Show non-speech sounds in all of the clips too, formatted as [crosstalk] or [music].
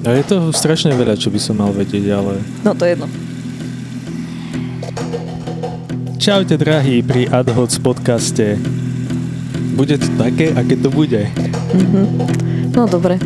A je toho strašne veľa, čo by som mal vedieť, ale... No to je jedno. Čaute drahí pri AdHoc podcaste. Bude to také, aké to bude. Mhm. No dobre,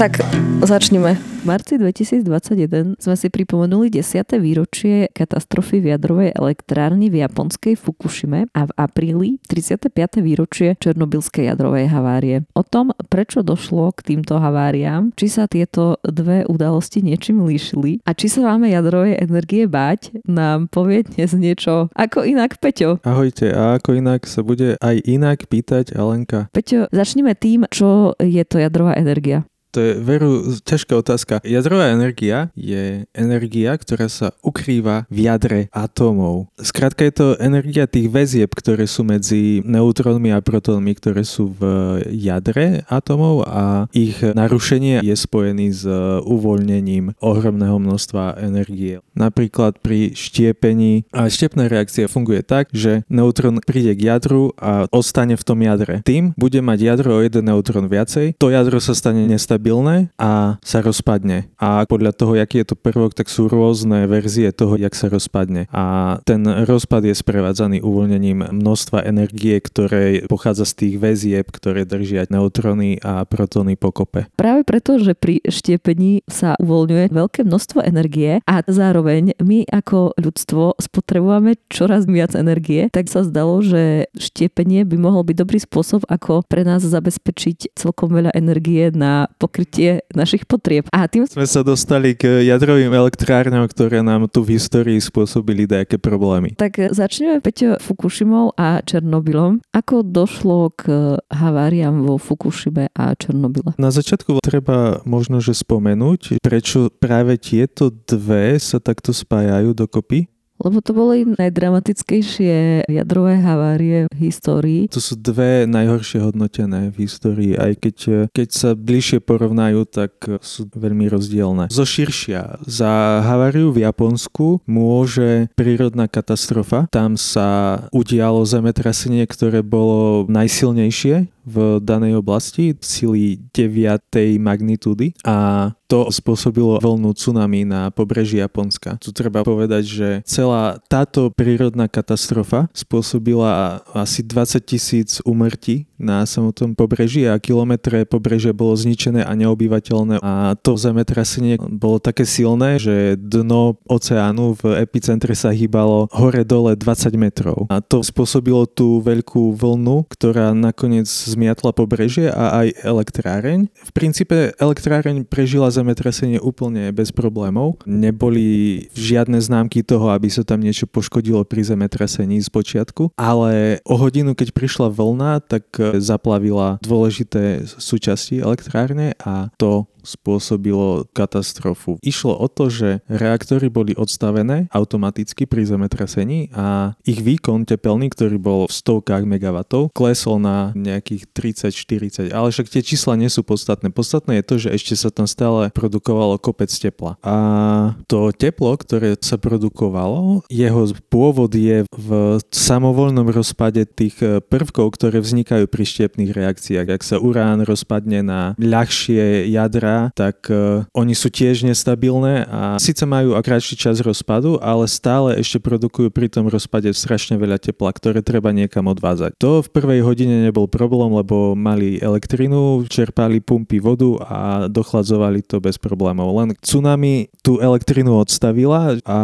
tak začneme marci 2021 sme si pripomenuli 10. výročie katastrofy v jadrovej elektrárni v japonskej Fukushime a v apríli 35. výročie Černobylskej jadrovej havárie. O tom, prečo došlo k týmto haváriám, či sa tieto dve udalosti niečím líšili a či sa máme jadrovej energie báť, nám povie dnes niečo ako inak Peťo. Ahojte, a ako inak sa bude aj inak pýtať Alenka. Peťo, začneme tým, čo je to jadrová energia. To je veru ťažká otázka. Jadrová energia je energia, ktorá sa ukrýva v jadre atómov. Skrátka je to energia tých väzieb, ktoré sú medzi neutrónmi a protónmi, ktoré sú v jadre atómov a ich narušenie je spojený s uvoľnením ohromného množstva energie. Napríklad pri štiepení a štiepná reakcia funguje tak, že neutrón príde k jadru a ostane v tom jadre. Tým bude mať jadro o jeden neutrón viacej, to jadro sa stane nestabilné stabilné a sa rozpadne. A podľa toho, aký je to prvok, tak sú rôzne verzie toho, jak sa rozpadne. A ten rozpad je sprevádzaný uvoľnením množstva energie, ktoré pochádza z tých väzieb, ktoré držia neutróny a protóny pokope. Práve preto, že pri štiepení sa uvoľňuje veľké množstvo energie a zároveň my ako ľudstvo spotrebujeme čoraz viac energie, tak sa zdalo, že štiepenie by mohol byť dobrý spôsob, ako pre nás zabezpečiť celkom veľa energie na pokrytie pokrytie našich potrieb. A tým sme sa dostali k jadrovým elektrárňam, ktoré nám tu v histórii spôsobili nejaké problémy. Tak začneme Peťo Fukushimou a Černobylom. Ako došlo k haváriám vo Fukushime a Černobyle? Na začiatku treba možno, že spomenúť, prečo práve tieto dve sa takto spájajú dokopy. Lebo to boli najdramatickejšie jadrové havárie v histórii. To sú dve najhoršie hodnotené v histórii, aj keď, keď sa bližšie porovnajú, tak sú veľmi rozdielne. Zo širšia, za haváriu v Japonsku môže prírodná katastrofa. Tam sa udialo zemetrasenie, ktoré bolo najsilnejšie v danej oblasti, sily 9. magnitúdy a to spôsobilo vlnu tsunami na pobreží Japonska. Tu treba povedať, že celá táto prírodná katastrofa spôsobila asi 20 tisíc umrtí na samotnom pobreží a kilometre pobrežia bolo zničené a neobyvateľné a to zemetrasenie bolo také silné, že dno oceánu v epicentre sa hýbalo hore-dole 20 metrov a to spôsobilo tú veľkú vlnu, ktorá nakoniec zmiatla pobrežie a aj elektráreň. V princípe elektráreň prežila zemetrasenie úplne bez problémov. Neboli žiadne známky toho, aby sa tam niečo poškodilo pri zemetrasení z počiatku, ale o hodinu, keď prišla vlna, tak zaplavila dôležité súčasti elektrárne a to spôsobilo katastrofu. Išlo o to, že reaktory boli odstavené automaticky pri zemetrasení a ich výkon tepelný, ktorý bol v stovkách megawatov, klesol na nejakých 30-40, ale však tie čísla nie sú podstatné. Podstatné je to, že ešte sa tam stále produkovalo kopec tepla. A to teplo, ktoré sa produkovalo, jeho pôvod je v samovolnom rozpade tých prvkov, ktoré vznikajú pri štiepných reakciách. Ak sa urán rozpadne na ľahšie jadra, tak uh, oni sú tiež nestabilné a síce majú kratší čas rozpadu, ale stále ešte produkujú pri tom rozpade strašne veľa tepla, ktoré treba niekam odvázať. To v prvej hodine nebol problém, lebo mali elektrinu, čerpali pumpy vodu a dochladzovali to bez problémov. Len tsunami tú elektrinu odstavila a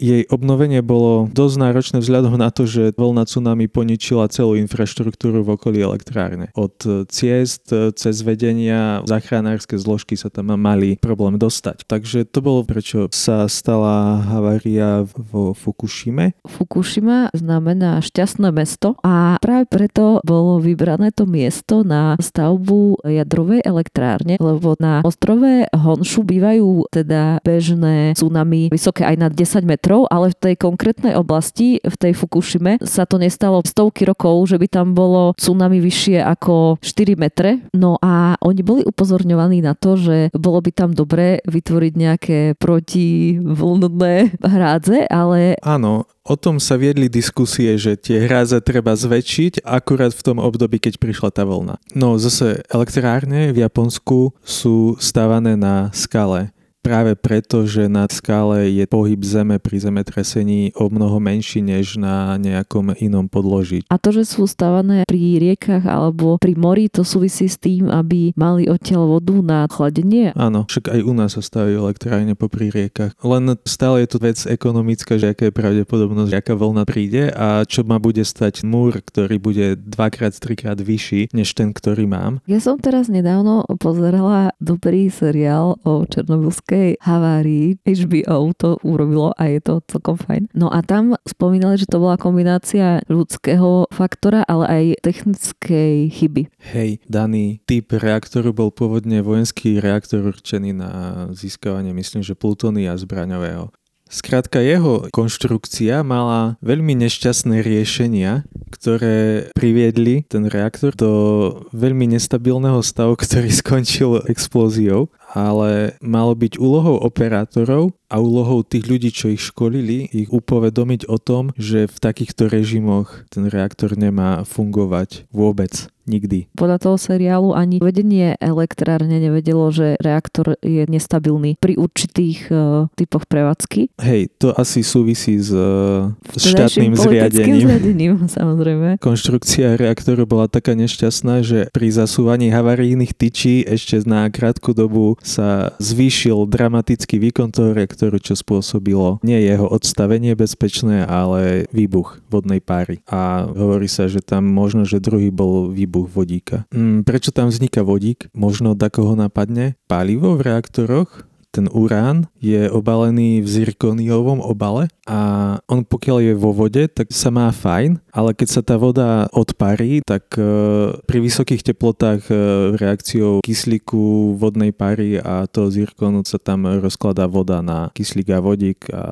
jej obnovenie bolo dosť náročné vzhľadom na to, že vlna tsunami poničila celú infraštruktúru v okolí elektrárne. Od ciest cez vedenia, zachránárske zložky zložky sa tam mali problém dostať. Takže to bolo, prečo sa stala havária vo Fukushime. Fukushima znamená šťastné mesto a práve preto bolo vybrané to miesto na stavbu jadrovej elektrárne, lebo na ostrove Honshu bývajú teda bežné tsunami vysoké aj na 10 metrov, ale v tej konkrétnej oblasti, v tej Fukushime, sa to nestalo stovky rokov, že by tam bolo tsunami vyššie ako 4 metre. No a oni boli upozorňovaní na to, že bolo by tam dobré vytvoriť nejaké protivlnné hrádze, ale... Áno, O tom sa viedli diskusie, že tie hráze treba zväčšiť akurát v tom období, keď prišla tá vlna. No zase elektrárne v Japonsku sú stávané na skale práve preto, že na skále je pohyb zeme pri zemetrasení o mnoho menší než na nejakom inom podloží. A to, že sú stávané pri riekach alebo pri mori, to súvisí s tým, aby mali odtiaľ vodu na chladenie? Áno, však aj u nás sa stavujú elektrárne popri riekach. Len stále je tu vec ekonomická, že aká je pravdepodobnosť, aká vlna príde a čo ma bude stať múr, ktorý bude dvakrát, trikrát vyšší než ten, ktorý mám. Ja som teraz nedávno pozerala dobrý seriál o Černobylskej veľkej havárii HBO to urobilo a je to celkom fajn. No a tam spomínali, že to bola kombinácia ľudského faktora, ale aj technickej chyby. Hej, daný typ reaktoru bol pôvodne vojenský reaktor určený na získavanie, myslím, že plutónia zbraňového. Skrátka jeho konštrukcia mala veľmi nešťastné riešenia, ktoré priviedli ten reaktor do veľmi nestabilného stavu, [laughs] ktorý skončil explóziou ale malo byť úlohou operátorov a úlohou tých ľudí, čo ich školili, ich upovedomiť o tom, že v takýchto režimoch ten reaktor nemá fungovať vôbec. Nikdy. Podľa toho seriálu ani vedenie elektrárne nevedelo, že reaktor je nestabilný pri určitých uh, typoch prevádzky. Hej, to asi súvisí s uh, štátnym zriadením. zriadením. [laughs] Samozrejme. Konštrukcia reaktoru bola taká nešťastná, že pri zasúvaní havarijných tyčí ešte na krátku dobu sa zvýšil dramatický výkon toho reaktoru, čo spôsobilo nie jeho odstavenie bezpečné, ale výbuch vodnej páry. A hovorí sa, že tam možno, že druhý bol výbuch vodíka. Mm, prečo tam vzniká vodík? Možno da koho napadne? Palivo v reaktoroch? ten urán je obalený v zirkoniovom obale a on pokiaľ je vo vode, tak sa má fajn, ale keď sa tá voda odparí, tak e, pri vysokých teplotách e, reakciou kyslíku, vodnej pary a toho zirkonu sa tam rozkladá voda na kyslík a vodík a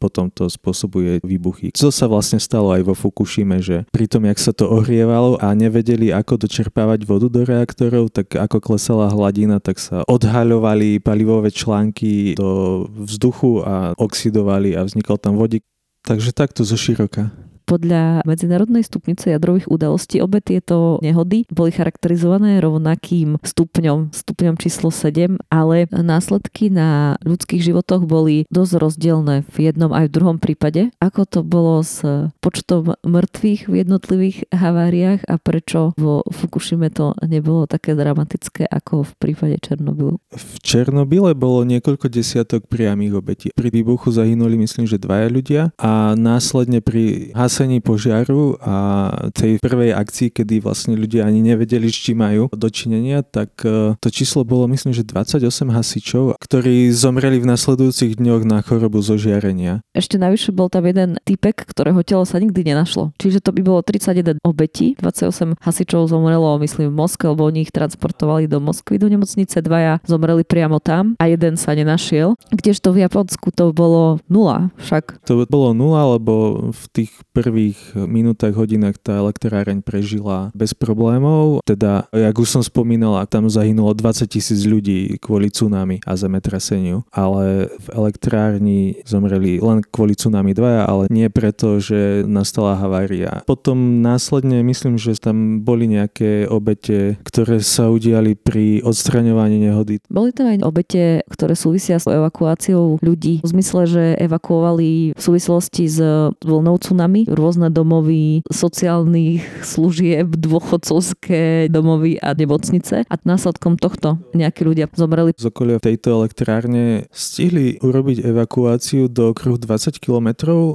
potom to spôsobuje výbuchy. Co sa vlastne stalo aj vo Fukushime, že pri tom, jak sa to ohrievalo a nevedeli, ako dočerpávať vodu do reaktorov, tak ako klesala hladina, tak sa odhaľovali palivové články články do vzduchu a oxidovali a vznikol tam vodík. Takže takto zo široka. Podľa Medzinárodnej stupnice jadrových udalostí obe tieto nehody boli charakterizované rovnakým stupňom, stupňom číslo 7, ale následky na ľudských životoch boli dosť rozdielne v jednom aj v druhom prípade. Ako to bolo s počtom mŕtvych v jednotlivých haváriách a prečo vo Fukushime to nebolo také dramatické ako v prípade Černobylu? V Černobyle bolo niekoľko desiatok priamých obetí. Pri výbuchu zahynuli myslím, že dvaja ľudia a následne pri has hasení požiaru a tej prvej akcii, kedy vlastne ľudia ani nevedeli, s čím majú dočinenia, tak e, to číslo bolo myslím, že 28 hasičov, ktorí zomreli v nasledujúcich dňoch na chorobu zo žiarenia. Ešte navyše bol tam jeden typek, ktorého telo sa nikdy nenašlo. Čiže to by bolo 31 obetí, 28 hasičov zomrelo, myslím, v Moskve, lebo oni ich transportovali do Moskvy do nemocnice, dvaja zomreli priamo tam a jeden sa nenašiel. Kdežto v Japonsku to bolo nula však. To bolo nula, lebo v tých prvých prvých minútach, hodinách tá elektráreň prežila bez problémov. Teda, jak už som spomínal, tam zahynulo 20 tisíc ľudí kvôli tsunami a zemetraseniu, ale v elektrárni zomreli len kvôli tsunami dvaja, ale nie preto, že nastala havária. Potom následne myslím, že tam boli nejaké obete, ktoré sa udiali pri odstraňovaní nehody. Boli tam aj obete, ktoré súvisia s evakuáciou ľudí. V zmysle, že evakuovali v súvislosti s vlnou tsunami rôzne domovy sociálnych služieb, dôchodcovské domovy a nemocnice a následkom tohto nejakí ľudia zomreli. Z okolia tejto elektrárne stihli urobiť evakuáciu do okruhu 20 km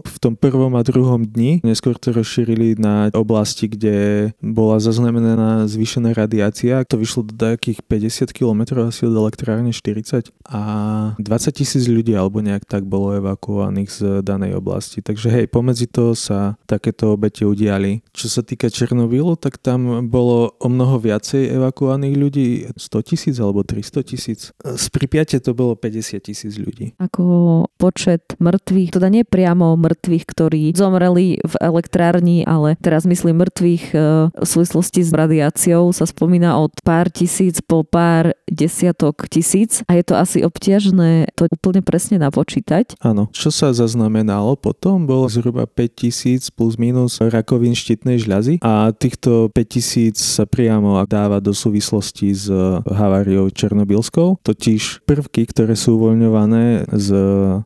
v tom prvom a druhom dni. Neskôr to rozšírili na oblasti, kde bola zaznamenaná zvýšená radiácia. To vyšlo do takých 50 km asi od elektrárne 40 a 20 tisíc ľudí alebo nejak tak bolo evakuovaných z danej oblasti. Takže hej, pomedzi to sa sa takéto obete udiali. Čo sa týka Černobylu, tak tam bolo o mnoho viacej evakuovaných ľudí, 100 tisíc alebo 300 tisíc. Z Pripiate to bolo 50 tisíc ľudí. Ako počet mŕtvych, teda nie priamo mŕtvych, ktorí zomreli v elektrárni, ale teraz myslím mŕtvych e, v súvislosti s radiáciou sa spomína od pár tisíc po pár desiatok tisíc a je to asi obťažné to úplne presne napočítať. Áno. Čo sa zaznamenalo potom, bolo zhruba 5 tisíc plus minus rakovín štítnej žľazy a týchto 5 tisíc sa priamo dáva do súvislosti s haváriou Černobylskou. Totiž prvky, ktoré sú uvoľňované z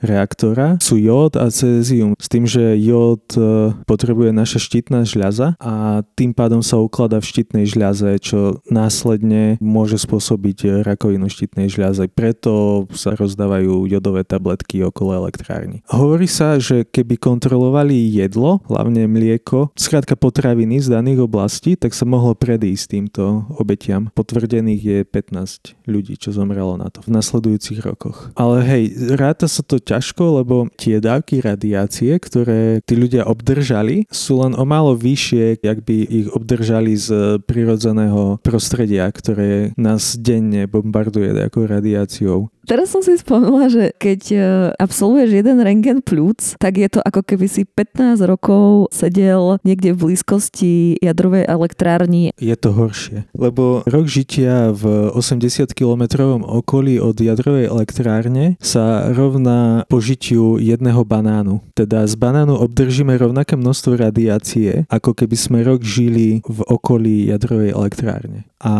reaktora sú jód a cézium. S tým, že jód e, potrebuje naša štítna žľaza a tým pádom sa ukladá v štítnej žľaze, čo následne môže spôsobiť rakovinu štítnej žľaze. Preto sa rozdávajú jodové tabletky okolo elektrárny. Hovorí sa, že keby kontrolovali jedlo, hlavne mlieko, skrátka potraviny z daných oblastí, tak sa mohlo predísť týmto obetiam. Potvrdených je 15 ľudí, čo zomrelo na to v nasledujúcich rokoch. Ale hej, ráta sa to ťažko, lebo tie dávky radiácie, ktoré tí ľudia obdržali, sú len o málo vyššie, jak by ich obdržali z prirodzeného prostredia, ktoré nás denne bombarduje nejakou radiáciou. Teraz som si spomenula, že keď e, absolvuješ jeden rengen plúc, tak je to ako keby si 15 rokov sedel niekde v blízkosti jadrovej elektrárni. Je to horšie, lebo rok žitia v 80 kilometrovom okolí od jadrovej elektrárne sa rovná požitiu jedného banánu. Teda z banánu obdržíme rovnaké množstvo radiácie, ako keby sme rok žili v okolí jadrovej elektrárne. A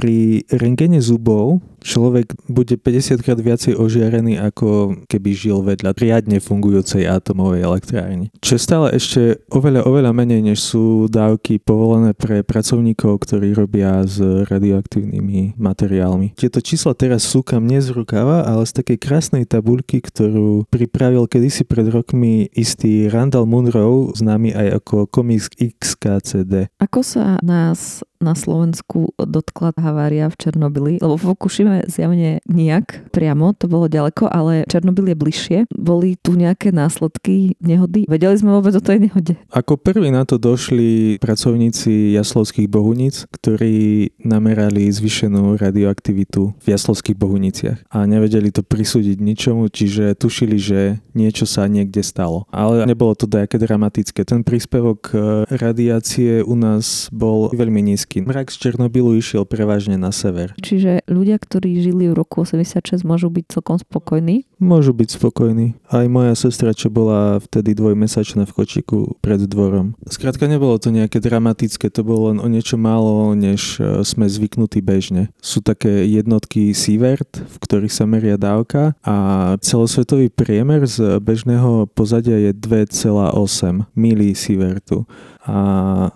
pri rengene zubov človek bude 50 krát viacej ožiarený, ako keby žil vedľa riadne fungujúcej atomovej elektrárne. Čo je stále ešte oveľa, oveľa menej, než sú dávky povolené pre pracovníkov, ktorí robia s radioaktívnymi materiálmi. Tieto čísla teraz súkam nie z rukava, ale z takej krásnej tabulky, ktorú pripravil kedysi pred rokmi istý Randall Munro, známy aj ako komiks XKCD. Ako sa nás na Slovensku dotkla havária v Černobyli, lebo v Fukushime zjavne nijak priamo, to bolo ďaleko, ale Černobyl je bližšie. Boli tu nejaké následky nehody? Vedeli sme vôbec o tej nehode? Ako prvý na to došli pracovníci jaslovských bohuníc, ktorí namerali zvyšenú radioaktivitu v jaslovských bohuniciach a nevedeli to prisúdiť ničomu, čiže tušili, že niečo sa niekde stalo. Ale nebolo to nejaké dramatické. Ten príspevok radiácie u nás bol veľmi nízky. Mrak z Černobylu išiel prevažne na sever. Čiže ľudia, ktorí žili v roku 86, môžu byť celkom spokojní? Môžu byť spokojní. Aj moja sestra, čo bola vtedy dvojmesačná v kočiku pred dvorom. Skrátka nebolo to nejaké dramatické, to bolo len o niečo málo, než e, sme zvyknutí bežne. Sú také jednotky Sievert, v ktorých sa meria dávka a celosvetový priemer z bežného pozadia je 2,8 milisievertu a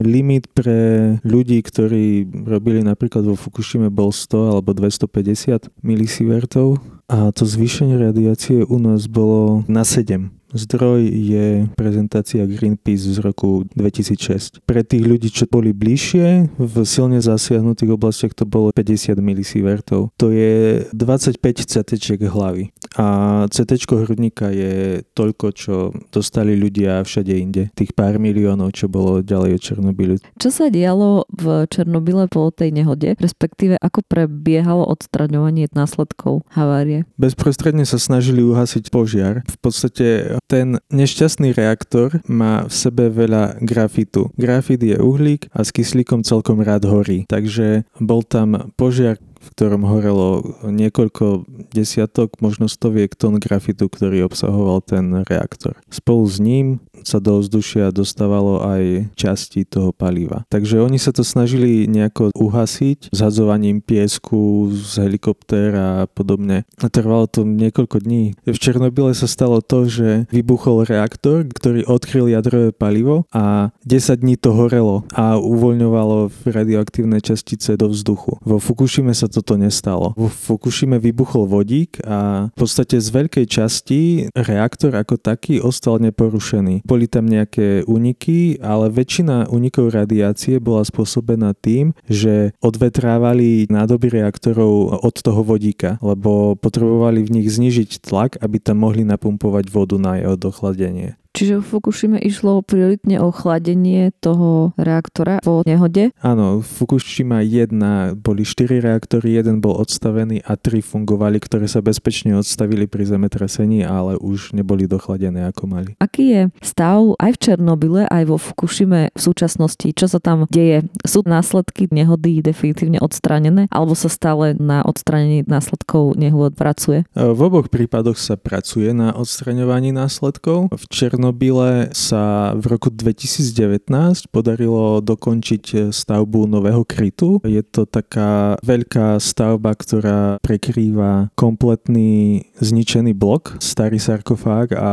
limit pre ľudí, ktorí robili napríklad vo Fukushime bol 100 alebo 250 milisievertov a to zvýšenie radiácie u nás bolo na 7 Zdroj je prezentácia Greenpeace z roku 2006. Pre tých ľudí, čo boli bližšie, v silne zasiahnutých oblastiach to bolo 50 milisievertov. To je 25 CT hlavy. A CT hrudníka je toľko, čo dostali ľudia všade inde. Tých pár miliónov, čo bolo ďalej od Černobylu. Čo sa dialo v Černobyle po tej nehode, respektíve ako prebiehalo odstraňovanie následkov havárie? Bezprostredne sa snažili uhasiť požiar. V podstate ten nešťastný reaktor má v sebe veľa grafitu. Grafit je uhlík a s kyslíkom celkom rád horí. Takže bol tam požiar v ktorom horelo niekoľko desiatok, možno stoviek tón grafitu, ktorý obsahoval ten reaktor. Spolu s ním sa do vzdušia dostávalo aj časti toho paliva. Takže oni sa to snažili nejako uhasiť zhadzovaním piesku z helikoptéra a podobne. A trvalo to niekoľko dní. V Černobyle sa stalo to, že vybuchol reaktor, ktorý odkryl jadrové palivo a 10 dní to horelo a uvoľňovalo radioaktívne častice do vzduchu. Vo Fukushime sa toto nestalo. Vo Fukushime vybuchol vodík a v podstate z veľkej časti reaktor ako taký ostal neporušený. Boli tam nejaké úniky, ale väčšina únikov radiácie bola spôsobená tým, že odvetrávali nádoby reaktorov od toho vodíka, lebo potrebovali v nich znižiť tlak, aby tam mohli napumpovať vodu na jeho dochladenie. Čiže v Fukushime išlo prioritne o chladenie toho reaktora po nehode? Áno, Fukushima 1 boli 4 reaktory, jeden bol odstavený a 3 fungovali, ktoré sa bezpečne odstavili pri zemetrasení, ale už neboli dochladené ako mali. Aký je stav aj v Černobyle, aj vo Fukushime v súčasnosti? Čo sa tam deje? Sú následky nehody definitívne odstranené, alebo sa stále na odstranení následkov nehôd pracuje? V oboch prípadoch sa pracuje na odstraňovaní následkov. V Černobyle sa v roku 2019 podarilo dokončiť stavbu nového krytu. Je to taká veľká stavba, ktorá prekrýva kompletný zničený blok, starý sarkofág a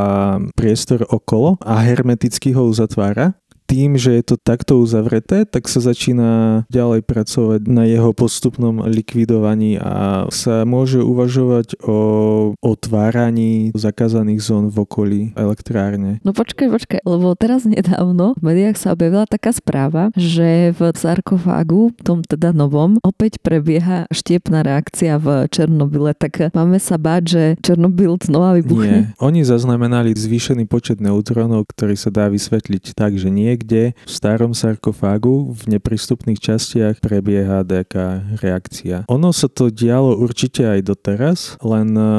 priestor okolo a hermeticky ho uzatvára tým, že je to takto uzavreté, tak sa začína ďalej pracovať na jeho postupnom likvidovaní a sa môže uvažovať o otváraní zakázaných zón v okolí elektrárne. No počkaj, počkaj, lebo teraz nedávno v médiách sa objavila taká správa, že v sarkofágu, tom teda novom, opäť prebieha štiepná reakcia v Černobyle, tak máme sa báť, že Černobyl znova vybuchne? Nie, oni zaznamenali zvýšený počet neutrónov, ktorý sa dá vysvetliť tak, že nie niekde v starom sarkofágu v neprístupných častiach prebieha nejaká reakcia. Ono sa to dialo určite aj doteraz, len e,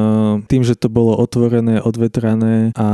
tým, že to bolo otvorené, odvetrané a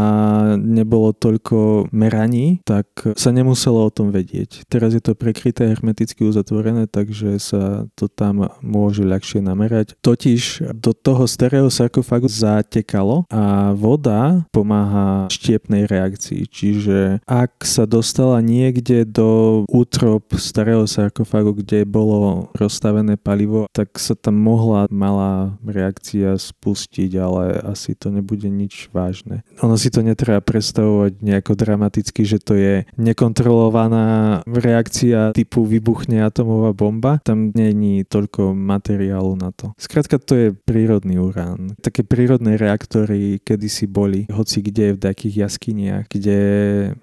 nebolo toľko meraní, tak sa nemuselo o tom vedieť. Teraz je to prekryté hermeticky uzatvorené, takže sa to tam môže ľahšie namerať. Totiž do toho starého sarkofágu zatekalo a voda pomáha štiepnej reakcii. Čiže ak sa dostala niekde do útrop starého sarkofágu, kde bolo rozstavené palivo, tak sa tam mohla malá reakcia spustiť, ale asi to nebude nič vážne. Ono si to netreba predstavovať nejako dramaticky, že to je nekontrolovaná reakcia typu vybuchne atomová bomba. Tam není toľko materiálu na to. Skrátka to je prírodný urán. Také prírodné reaktory kedysi boli, hoci kde v takých jaskyniach, kde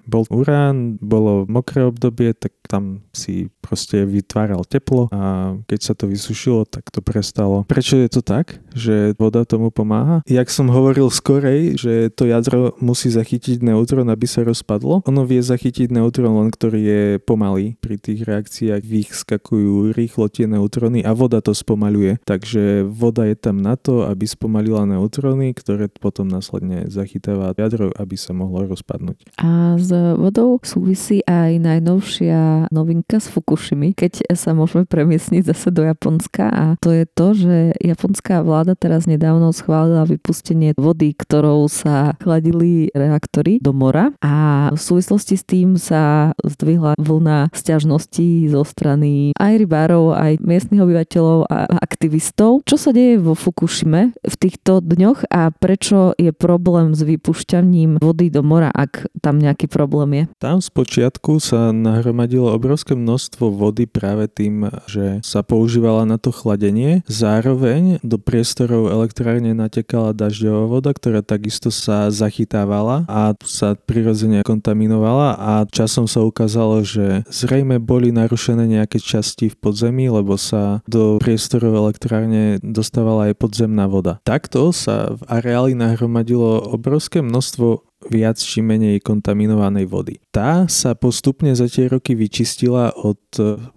bol urán, bol bolo mokré obdobie, tak tam si proste vytváral teplo a keď sa to vysušilo, tak to prestalo. Prečo je to tak, že voda tomu pomáha? Jak som hovoril skorej, že to jadro musí zachytiť neutrón, aby sa rozpadlo. Ono vie zachytiť neutrón len, ktorý je pomalý. Pri tých reakciách vyskakujú rýchlo tie neutróny a voda to spomaluje. Takže voda je tam na to, aby spomalila neutróny, ktoré potom následne zachytáva jadro, aby sa mohlo rozpadnúť. A s vodou súvisí asi aj najnovšia novinka z Fukushimy, keď sa môžeme premiesniť zase do Japonska a to je to, že japonská vláda teraz nedávno schválila vypustenie vody, ktorou sa chladili reaktory do mora a v súvislosti s tým sa zdvihla vlna sťažností zo strany aj rybárov, aj miestnych obyvateľov a aktivistov. Čo sa deje vo Fukushime v týchto dňoch a prečo je problém s vypušťaním vody do mora, ak tam nejaký problém je? Tam spočíva začiatku sa nahromadilo obrovské množstvo vody práve tým, že sa používala na to chladenie. Zároveň do priestorov elektrárne natekala dažďová voda, ktorá takisto sa zachytávala a sa prirodzene kontaminovala a časom sa ukázalo, že zrejme boli narušené nejaké časti v podzemí, lebo sa do priestorov elektrárne dostávala aj podzemná voda. Takto sa v areáli nahromadilo obrovské množstvo viac či menej kontaminovanej vody. Tá sa postupne za tie roky vyčistila od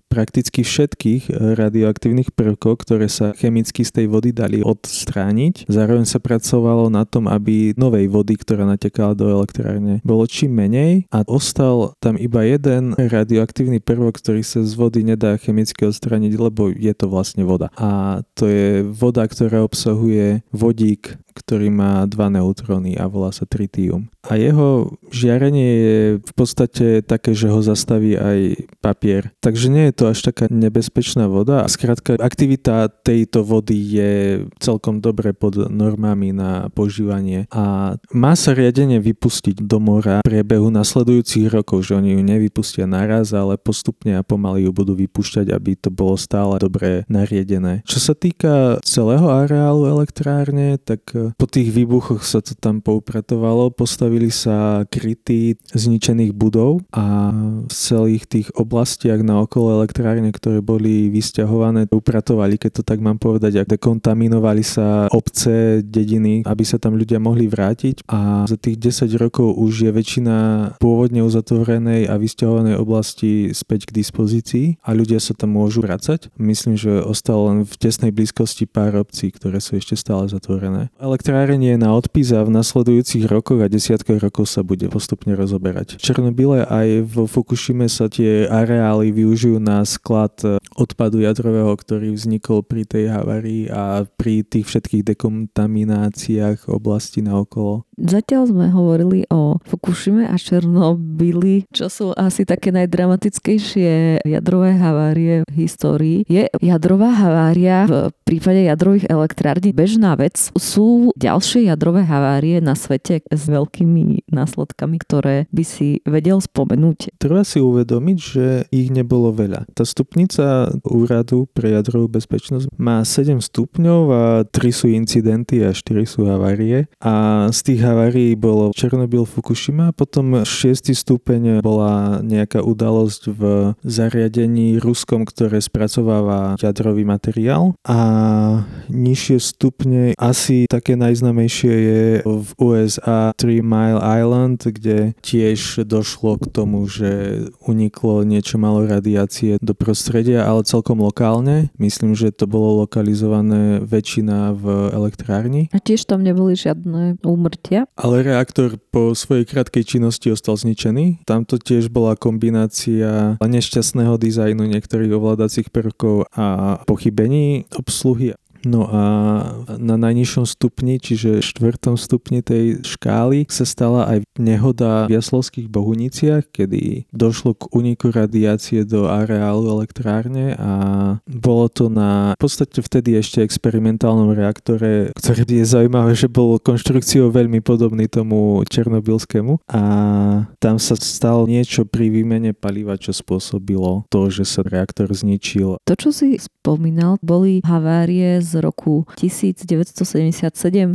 prakticky všetkých eh, radioaktívnych prvkov, ktoré sa chemicky z tej vody dali odstrániť. Zároveň sa pracovalo na tom, aby novej vody, ktorá natekala do elektrárne, bolo čím menej a ostal tam iba jeden radioaktívny prvok, ktorý sa z vody nedá chemicky odstrániť, lebo je to vlastne voda. A to je voda, ktorá obsahuje vodík, ktorý má dva neutróny a volá sa tritium. A jeho žiarenie je v podstate také, že ho zastaví aj papier. Takže nie je to až taká nebezpečná voda a skrátka aktivita tejto vody je celkom dobre pod normami na požívanie a má sa riadenie vypustiť do mora v priebehu nasledujúcich rokov, že oni ju nevypustia naraz, ale postupne a pomaly ju budú vypúšťať, aby to bolo stále dobre nariedené. Čo sa týka celého areálu elektrárne, tak po tých výbuchoch sa to tam poupratovalo, postavili sa kryty zničených budov a v celých tých oblastiach na okolo elektrárne, ktoré boli vysťahované, upratovali, keď to tak mám povedať, ak dekontaminovali sa obce, dediny, aby sa tam ľudia mohli vrátiť a za tých 10 rokov už je väčšina pôvodne uzatvorenej a vysťahovanej oblasti späť k dispozícii a ľudia sa tam môžu vrácať. Myslím, že ostalo len v tesnej blízkosti pár obcí, ktoré sú ešte stále zatvorené. Elektrárenie je na odpis a v nasledujúcich rokoch a desiatkách rokov sa bude postupne rozoberať. V Černobyle aj v Fukushime sa tie areály využijú na sklad odpadu jadrového, ktorý vznikol pri tej havárii a pri tých všetkých dekontamináciách oblasti na okolo. Zatiaľ sme hovorili o Fukushime a Černobyli, čo sú asi také najdramatickejšie jadrové havárie v histórii. Je jadrová havária v prípade jadrových elektrární bežná vec. Sú ďalšie jadrové havárie na svete s veľkými následkami, ktoré by si vedel spomenúť. Treba si uvedomiť, že ich nebolo veľa. Tá stupnica úradu pre jadrovú bezpečnosť má 7 stupňov a 3 sú incidenty a 4 sú havárie. A z tých havárií bolo Černobyl, Fukushima, potom 6. stupeň bola nejaká udalosť v zariadení ruskom, ktoré spracováva jadrový materiál a nižšie stupne asi také najznamejšie je v USA Three Mile Island, kde tiež došlo k tomu, že uniklo niečo malo radiácie do prostredia, ale celkom lokálne. Myslím, že to bolo lokalizované väčšina v elektrárni. A tiež tam neboli žiadne úmrtia. Ale reaktor po svojej krátkej činnosti ostal zničený. Tamto tiež bola kombinácia nešťastného dizajnu niektorých ovládacích prvkov a pochybení obsluhy No a na najnižšom stupni, čiže štvrtom stupni tej škály sa stala aj nehoda v Jaslovských Bohuniciach, kedy došlo k uniku radiácie do areálu elektrárne a bolo to na v podstate vtedy ešte experimentálnom reaktore, ktorý je zaujímavé, že bol konštrukciou veľmi podobný tomu černobylskému a tam sa stalo niečo pri výmene paliva, čo spôsobilo to, že sa reaktor zničil. To, čo si spomínal, boli havárie roku 1977-79,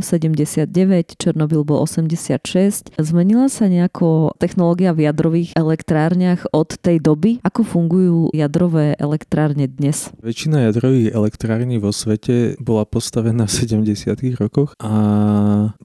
Černobyl bol 86. Zmenila sa nejako technológia v jadrových elektrárniach od tej doby? Ako fungujú jadrové elektrárne dnes? Väčšina jadrových elektrární vo svete bola postavená v 70. rokoch a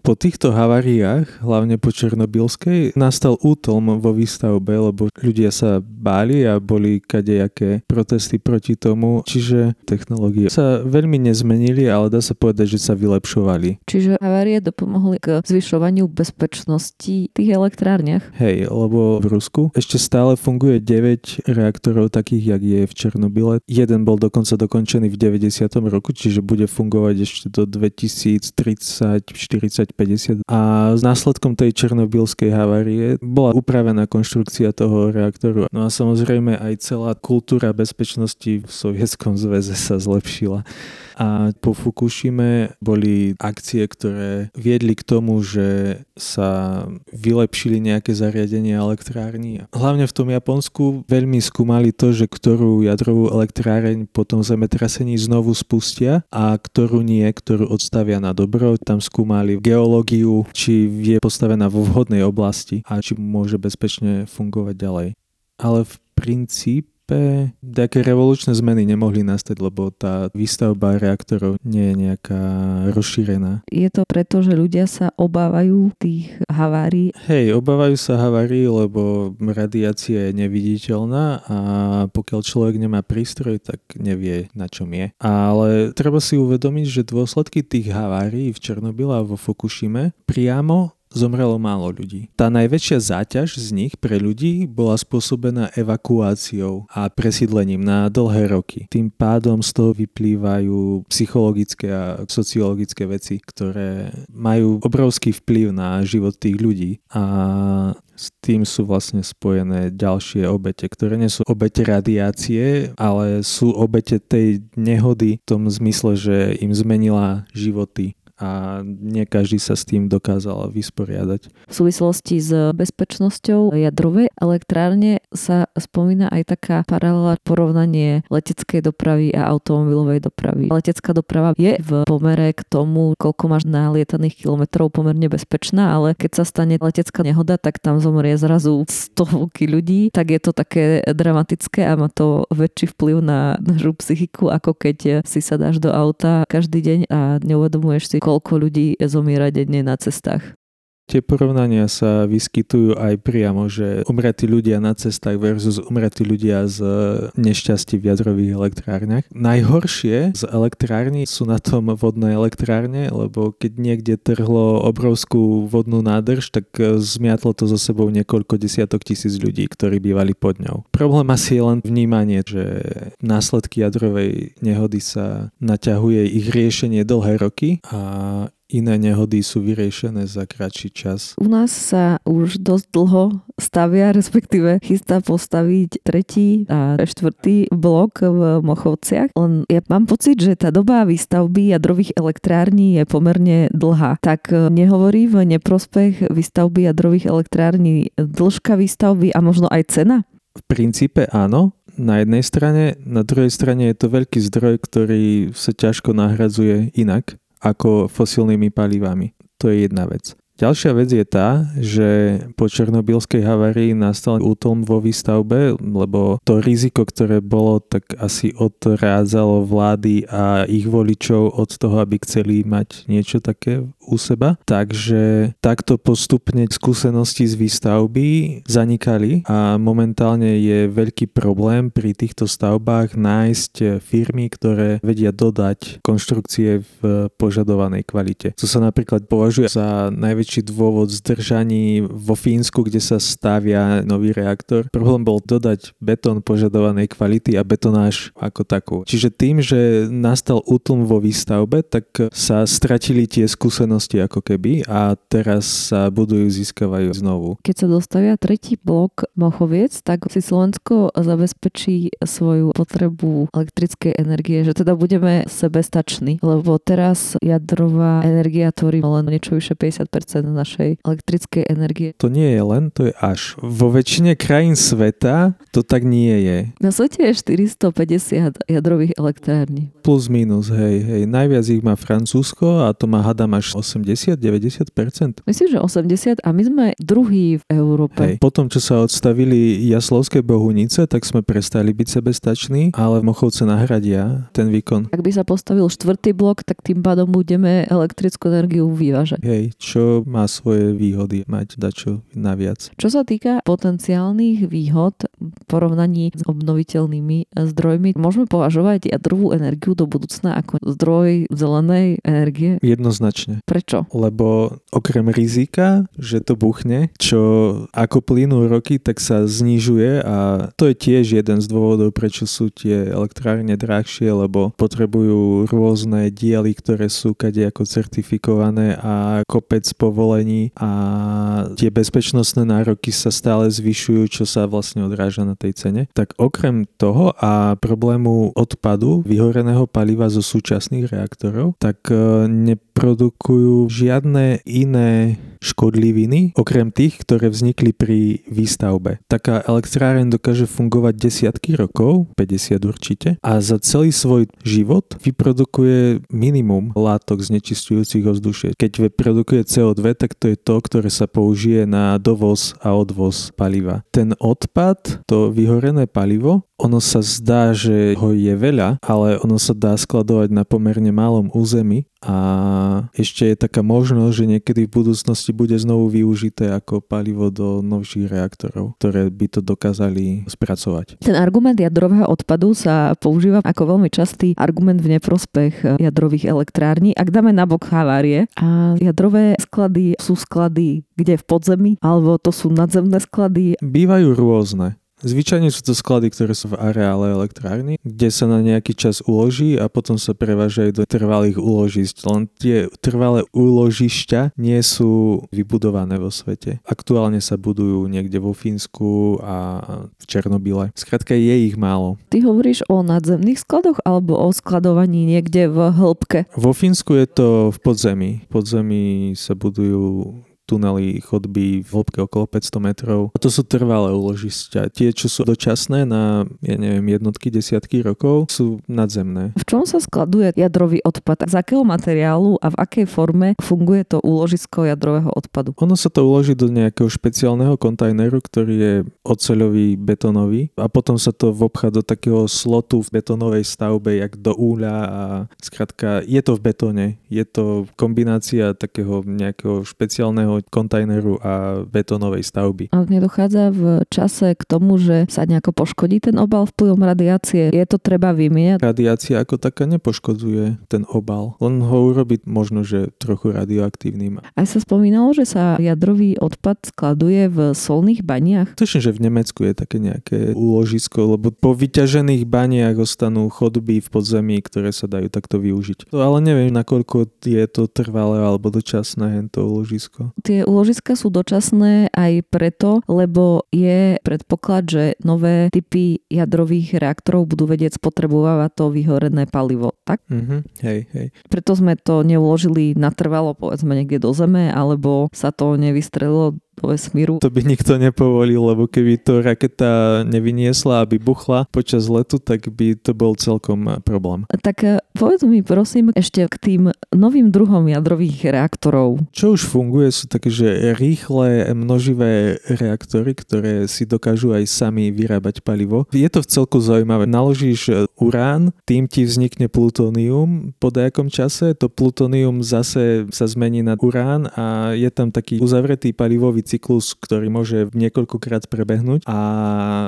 po týchto haváriách, hlavne po Černobylskej, nastal útlm vo výstavbe, lebo ľudia sa báli a boli kadejaké protesty proti tomu, čiže technológie sa veľmi nezmenili zmenili, ale dá sa povedať, že sa vylepšovali. Čiže havárie dopomohli k zvyšovaniu bezpečnosti tých elektrárniach? Hej, lebo v Rusku ešte stále funguje 9 reaktorov takých, jak je v Černobyle. Jeden bol dokonca dokončený v 90. roku, čiže bude fungovať ešte do 2030, 40, 50. A s následkom tej černobylskej havárie bola upravená konštrukcia toho reaktoru. No a samozrejme aj celá kultúra bezpečnosti v Sovietskom zväze sa zlepšila. A po Fukushime boli akcie, ktoré viedli k tomu, že sa vylepšili nejaké zariadenia elektrární. Hlavne v tom Japonsku veľmi skúmali to, že ktorú jadrovú elektráreň po tom zemetrasení znovu spustia a ktorú nie, ktorú odstavia na dobro. Tam skúmali geológiu, či je postavená vo vhodnej oblasti a či môže bezpečne fungovať ďalej. Ale v princípe princípe také revolučné zmeny nemohli nastať, lebo tá výstavba reaktorov nie je nejaká rozšírená. Je to preto, že ľudia sa obávajú tých havárií? Hej, obávajú sa havárií, lebo radiácia je neviditeľná a pokiaľ človek nemá prístroj, tak nevie, na čom je. Ale treba si uvedomiť, že dôsledky tých havárií v Černobyle a vo Fukushime priamo zomrelo málo ľudí. Tá najväčšia záťaž z nich pre ľudí bola spôsobená evakuáciou a presídlením na dlhé roky. Tým pádom z toho vyplývajú psychologické a sociologické veci, ktoré majú obrovský vplyv na život tých ľudí a s tým sú vlastne spojené ďalšie obete, ktoré nie sú obete radiácie, ale sú obete tej nehody v tom zmysle, že im zmenila životy a nie každý sa s tým dokázal vysporiadať. V súvislosti s bezpečnosťou jadrovej elektrárne sa spomína aj taká paralela porovnanie leteckej dopravy a automobilovej dopravy. Letecká doprava je v pomere k tomu, koľko máš nalietaných kilometrov pomerne bezpečná, ale keď sa stane letecká nehoda, tak tam zomrie zrazu stovky ľudí, tak je to také dramatické a má to väčší vplyv na našu psychiku, ako keď si sa dáš do auta každý deň a neuvedomuješ si, koľko ľudí zomiera denne na cestách. Tie porovnania sa vyskytujú aj priamo, že umretí ľudia na cestách versus umretí ľudia z nešťastí v jadrových elektrárniach. Najhoršie z elektrární sú na tom vodné elektrárne, lebo keď niekde trhlo obrovskú vodnú nádrž, tak zmiatlo to so sebou niekoľko desiatok tisíc ľudí, ktorí bývali pod ňou. Problém asi je len vnímanie, že následky jadrovej nehody sa naťahuje ich riešenie dlhé roky a iné nehody sú vyriešené za kratší čas. U nás sa už dosť dlho stavia, [laughs] respektíve chystá postaviť tretí a štvrtý blok v Mochovciach. Len ja mám pocit, že tá doba výstavby jadrových elektrární je pomerne dlhá. Tak e, nehovorí v neprospech výstavby jadrových elektrární dĺžka výstavby a možno aj cena? V princípe áno, na jednej strane, na druhej strane je to veľký zdroj, ktorý sa ťažko nahradzuje inak ako fosilnými palivami. To je jedna vec. Ďalšia vec je tá, že po černobylskej havárii nastal útlm vo výstavbe, lebo to riziko, ktoré bolo, tak asi odrádzalo vlády a ich voličov od toho, aby chceli mať niečo také u seba. Takže takto postupne skúsenosti z výstavby zanikali a momentálne je veľký problém pri týchto stavbách nájsť firmy, ktoré vedia dodať konštrukcie v požadovanej kvalite. To sa napríklad považuje za najväčší dôvod zdržaní vo Fínsku, kde sa stavia nový reaktor. Problém bol dodať betón požadovanej kvality a betonáž ako takú. Čiže tým, že nastal útlm vo výstavbe, tak sa stratili tie skúsenosti skúsenosti ako keby a teraz sa budujú, získavajú znovu. Keď sa dostavia tretí blok Mochoviec, tak si Slovensko zabezpečí svoju potrebu elektrickej energie, že teda budeme sebestační, lebo teraz jadrová energia tvorí len niečo vyše 50% našej elektrickej energie. To nie je len, to je až. Vo väčšine krajín sveta to tak nie je. Na svete je 450 jadrových elektrární. Plus minus, hej, hej. Najviac ich má Francúzsko a to má hadam až 80-90%? Myslím, že 80 a my sme druhý v Európe. Hej. Potom, čo sa odstavili Jaslovské bohunice, tak sme prestali byť sebestační, ale Mochovce nahradia ten výkon. Ak by sa postavil štvrtý blok, tak tým pádom budeme elektrickú energiu vyvážať. Hej, čo má svoje výhody mať dačo naviac. Čo sa týka potenciálnych výhod v porovnaní s obnoviteľnými zdrojmi, môžeme považovať jadrovú energiu do budúcna ako zdroj zelenej energie? Jednoznačne. Pre Prečo? Lebo okrem rizika, že to buchne, čo ako plynú roky, tak sa znižuje a to je tiež jeden z dôvodov, prečo sú tie elektrárne drahšie, lebo potrebujú rôzne diely, ktoré sú kade ako certifikované a kopec povolení a tie bezpečnostné nároky sa stále zvyšujú, čo sa vlastne odráža na tej cene. Tak okrem toho a problému odpadu vyhoreného paliva zo súčasných reaktorov, tak e, neprodukujú žiadne iné škodliviny, okrem tých, ktoré vznikli pri výstavbe. Taká elektráreň dokáže fungovať desiatky rokov, 50 určite, a za celý svoj život vyprodukuje minimum látok znečistujúcich ovzdušie. Keď vyprodukuje CO2, tak to je to, ktoré sa použije na dovoz a odvoz paliva. Ten odpad, to vyhorené palivo, ono sa zdá, že ho je veľa, ale ono sa dá skladovať na pomerne malom území a ešte je taká možnosť, že niekedy v budúcnosti bude znovu využité ako palivo do novších reaktorov, ktoré by to dokázali spracovať. Ten argument jadrového odpadu sa používa ako veľmi častý argument v neprospech jadrových elektrární. Ak dáme nabok havárie a jadrové sklady sú sklady kde v podzemí, alebo to sú nadzemné sklady? Bývajú rôzne. Zvyčajne sú to sklady, ktoré sú v areále elektrárny, kde sa na nejaký čas uloží a potom sa prevážajú do trvalých úložišť. Len tie trvalé úložišťa nie sú vybudované vo svete. Aktuálne sa budujú niekde vo Fínsku a v Černobyle. Skrátka je ich málo. Ty hovoríš o nadzemných skladoch alebo o skladovaní niekde v hĺbke? Vo Fínsku je to v podzemí. V podzemí sa budujú tunely, chodby v hĺbke okolo 500 metrov. A to sú trvalé úložišťa. Tie, čo sú dočasné na, ja neviem, jednotky, desiatky rokov, sú nadzemné. V čom sa skladuje jadrový odpad? Z akého materiálu a v akej forme funguje to úložisko jadrového odpadu? Ono sa to uloží do nejakého špeciálneho kontajneru, ktorý je oceľový, betonový a potom sa to vobchá do takého slotu v betonovej stavbe, jak do úľa a skratka je to v betóne. Je to kombinácia takého nejakého špeciálneho kontajneru a betónovej stavby. A nedochádza v čase k tomu, že sa nejako poškodí ten obal vplyvom radiácie? Je to treba vymieňať? Radiácia ako taká nepoškodzuje ten obal. Len ho urobiť možno, že trochu radioaktívnym. Aj sa spomínalo, že sa jadrový odpad skladuje v solných baniach? Tuším, že v Nemecku je také nejaké úložisko, lebo po vyťažených baniach ostanú chodby v podzemí, ktoré sa dajú takto využiť. To ale neviem, nakoľko je to trvalé alebo dočasné to úložisko tie úložiska sú dočasné aj preto, lebo je predpoklad, že nové typy jadrových reaktorov budú vedieť spotrebovať to vyhorené palivo, tak? Mm-hmm. Hej, hej. Preto sme to neuložili natrvalo, povedzme niekde do zeme, alebo sa to nevystrelilo vesmíru. To by nikto nepovolil, lebo keby to raketa nevyniesla a vybuchla počas letu, tak by to bol celkom problém. Tak eh, povedz mi prosím ešte k tým novým druhom jadrových reaktorov. Čo už funguje sú také, že rýchle množivé reaktory, ktoré si dokážu aj sami vyrábať palivo. Je to v celku zaujímavé. Naložíš eh, urán, tým ti vznikne plutónium. Po nejakom čase to plutónium zase sa zmení na urán a je tam taký uzavretý palivový cyklus, ktorý môže niekoľkokrát prebehnúť a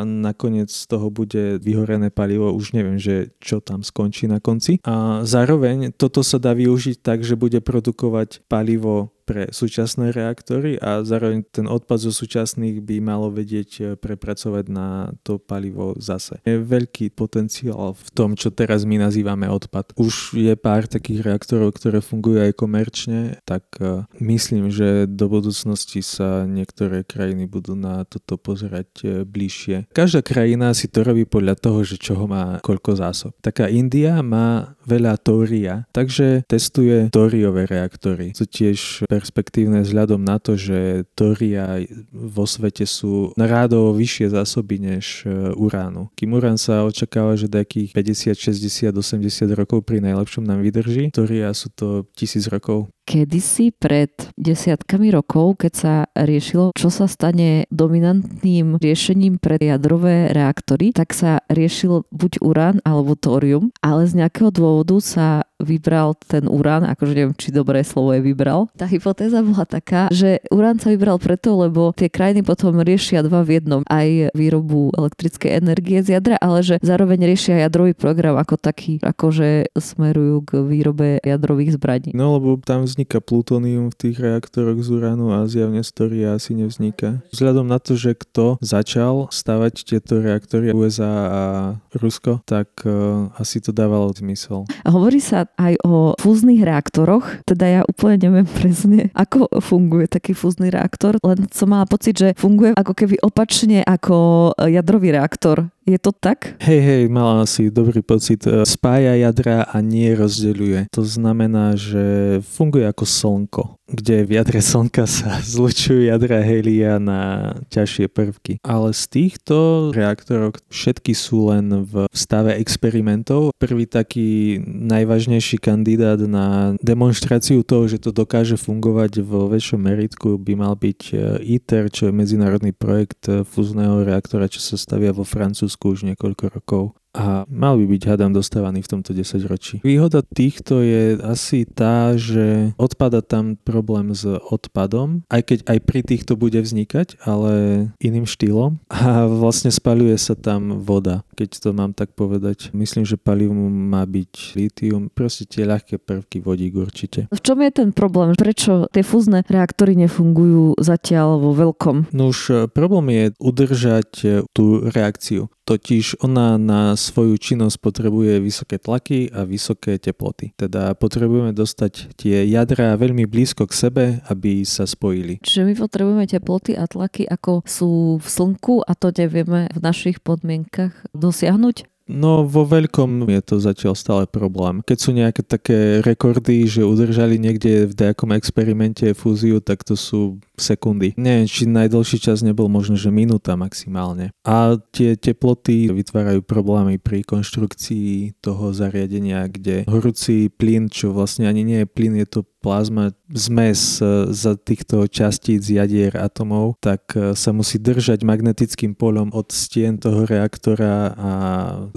nakoniec z toho bude vyhorené palivo, už neviem, že čo tam skončí na konci. A zároveň toto sa dá využiť tak, že bude produkovať palivo pre súčasné reaktory a zároveň ten odpad zo súčasných by malo vedieť e, prepracovať na to palivo zase. Je veľký potenciál v tom, čo teraz my nazývame odpad. Už je pár takých reaktorov, ktoré fungujú aj komerčne, tak e, myslím, že do budúcnosti sa niektoré krajiny budú na toto pozerať e, bližšie. Každá krajina si to robí podľa toho, že čoho má koľko zásob. Taká India má veľa tória, takže testuje tóriové reaktory. Sú tiež perspektívne vzhľadom na to, že toria vo svete sú rádovo vyššie zásoby než e, uránu. Kým urán sa očakáva, že takých 50, 60, 80 rokov pri najlepšom nám vydrží, toria sú to tisíc rokov kedysi pred desiatkami rokov, keď sa riešilo, čo sa stane dominantným riešením pre jadrové reaktory, tak sa riešil buď urán alebo tórium, ale z nejakého dôvodu sa vybral ten urán, akože neviem, či dobré slovo je vybral. Tá hypotéza bola taká, že urán sa vybral preto, lebo tie krajiny potom riešia dva v jednom. Aj výrobu elektrickej energie z jadra, ale že zároveň riešia jadrový program ako taký, akože smerujú k výrobe jadrových zbraní. No lebo tam vznik nevzniká plutónium v tých reaktoroch z uránu a zjavne z toria asi nevzniká. Vzhľadom na to, že kto začal stavať tieto reaktory USA a Rusko, tak uh, asi to dávalo zmysel. Hovorí sa aj o fúznych reaktoroch, teda ja úplne neviem presne, ako funguje taký fúzny reaktor, len som mala pocit, že funguje ako keby opačne ako jadrový reaktor je to tak? Hej, hej, mala si dobrý pocit. E, spája jadra a nie rozdeľuje. To znamená, že funguje ako slnko kde v jadre [laughs] Slnka sa zlučujú jadra helia na ťažšie prvky. Ale z týchto reaktorov všetky sú len v stave experimentov. Prvý taký najvážnejší kandidát na demonstráciu toho, že to dokáže fungovať vo väčšom meritku by mal byť e, ITER, čo je medzinárodný projekt fúzneho reaktora, čo sa stavia vo Francúzsku už niekoľko rokov. a mal by byť, hádam, dostávaný v tomto 10 ročí. Výhoda týchto je asi tá, že odpada tam problém s odpadom, aj keď aj pri týchto bude vznikať, ale iným štýlom. [laughs] A vlastne spaľuje sa tam voda, keď to mám tak povedať. Myslím, že palivom má byť litium, proste tie ľahké prvky vodík určite. V čom je ten problém? Prečo tie fúzne reaktory nefungujú zatiaľ vo veľkom? No už problém je udržať tú reakciu. Totiž ona na svoju činnosť potrebuje vysoké tlaky a vysoké teploty. Teda potrebujeme dostať tie jadra veľmi blízko k sebe, aby sa spojili. Čiže my potrebujeme teploty a tlaky, ako sú v slnku a to nevieme v našich podmienkach dosiahnuť? No vo veľkom je to zatiaľ stále problém. Keď sú nejaké také rekordy, že udržali niekde v nejakom experimente fúziu, tak to sú sekundy. Neviem, či najdlhší čas nebol možno, že minúta maximálne. A tie teploty vytvárajú problémy pri konštrukcii toho zariadenia, kde horúci plyn, čo vlastne ani nie je plyn, je to plazma zmes e, za týchto častíc jadier atomov, tak e, sa musí držať magnetickým polom od stien toho reaktora a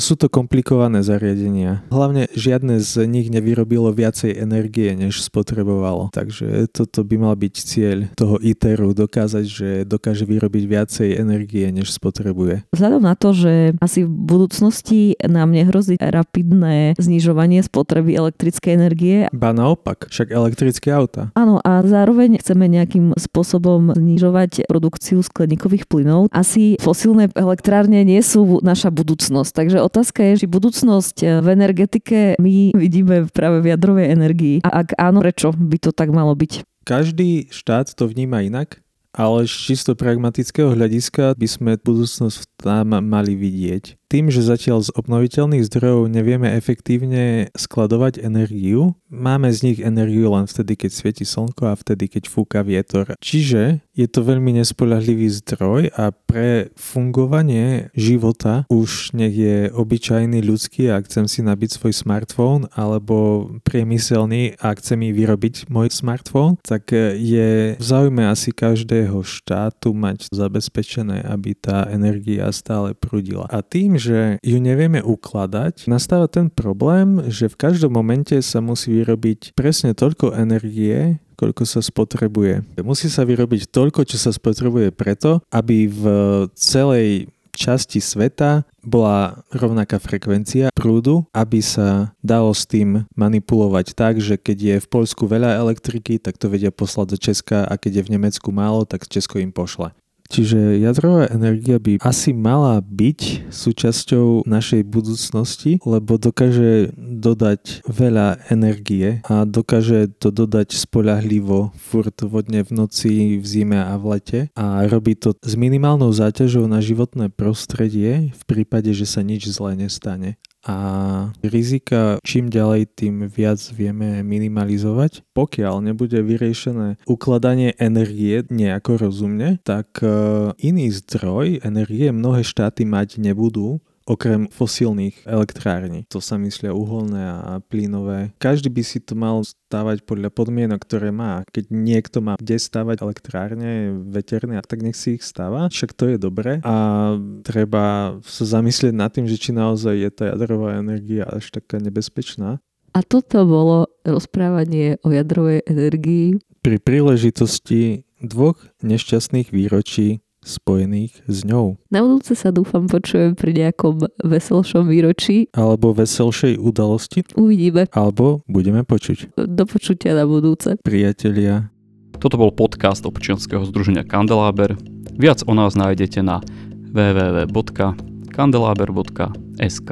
sú to komplikované zariadenia. Hlavne žiadne z nich nevyrobilo viacej energie, než spotrebovalo. Takže toto by mal byť cieľ toho ITERu, dokázať, že dokáže vyrobiť viacej energie, než spotrebuje. Vzhľadom na to, že asi v budúcnosti nám nehrozí rapidné znižovanie spotreby elektrickej energie. Ba naopak, však elektrické auta. Áno, a zároveň chceme nejakým spôsobom znižovať produkciu skleníkových plynov. Asi fosílne elektrárne nie sú naša budúcnosť, takže otázka je, či budúcnosť v energetike my vidíme práve v jadrovej energii. A ak áno, prečo by to tak malo byť? Každý štát to vníma inak ale z čisto pragmatického hľadiska by sme budúcnosť tam mali vidieť. Tým, že zatiaľ z obnoviteľných zdrojov nevieme efektívne skladovať energiu, máme z nich energiu len vtedy, keď svieti slnko a vtedy, keď fúka vietor. Čiže je to veľmi nespoľahlivý zdroj a pre fungovanie života už nech je obyčajný ľudský a chcem si nabiť svoj smartfón alebo priemyselný a chcem mi vyrobiť môj smartfón, tak je v záujme asi každého štátu mať zabezpečené, aby tá energia stále prudila. A tým, že ju nevieme ukladať, nastáva ten problém, že v každom momente sa musí vyrobiť presne toľko energie, koľko sa spotrebuje. Musí sa vyrobiť toľko, čo sa spotrebuje preto, aby v celej časti sveta bola rovnaká frekvencia prúdu, aby sa dalo s tým manipulovať tak, že keď je v Poľsku veľa elektriky, tak to vedia poslať do Česka a keď je v Nemecku málo, tak Česko im pošle. Čiže jadrová energia by asi mala byť súčasťou našej budúcnosti, lebo dokáže dodať veľa energie a dokáže to dodať spolahlivo furt vodne v noci, v zime a v lete. A robí to s minimálnou záťažou na životné prostredie v prípade, že sa nič zlé nestane a rizika čím ďalej tým viac vieme minimalizovať. Pokiaľ nebude vyriešené ukladanie energie nejako rozumne, tak e, iný zdroj energie mnohé štáty mať nebudú okrem fosílnych elektrární. To sa myslia uholné a plynové. Každý by si to mal stávať podľa podmienok, ktoré má. Keď niekto má kde stávať elektrárne veterné, tak nech si ich stáva. Však to je dobre a treba sa zamyslieť nad tým, že či naozaj je tá jadrová energia až taká nebezpečná. A toto bolo rozprávanie o jadrovej energii. Pri príležitosti dvoch nešťastných výročí spojených s ňou. Na budúce sa dúfam počujem pri nejakom veselšom výročí. Alebo veselšej udalosti. Uvidíme. Alebo budeme počuť. Do počutia na budúce. Priatelia. Toto bol podcast občianskeho združenia Kandeláber. Viac o nás nájdete na www.kandelaber.sk.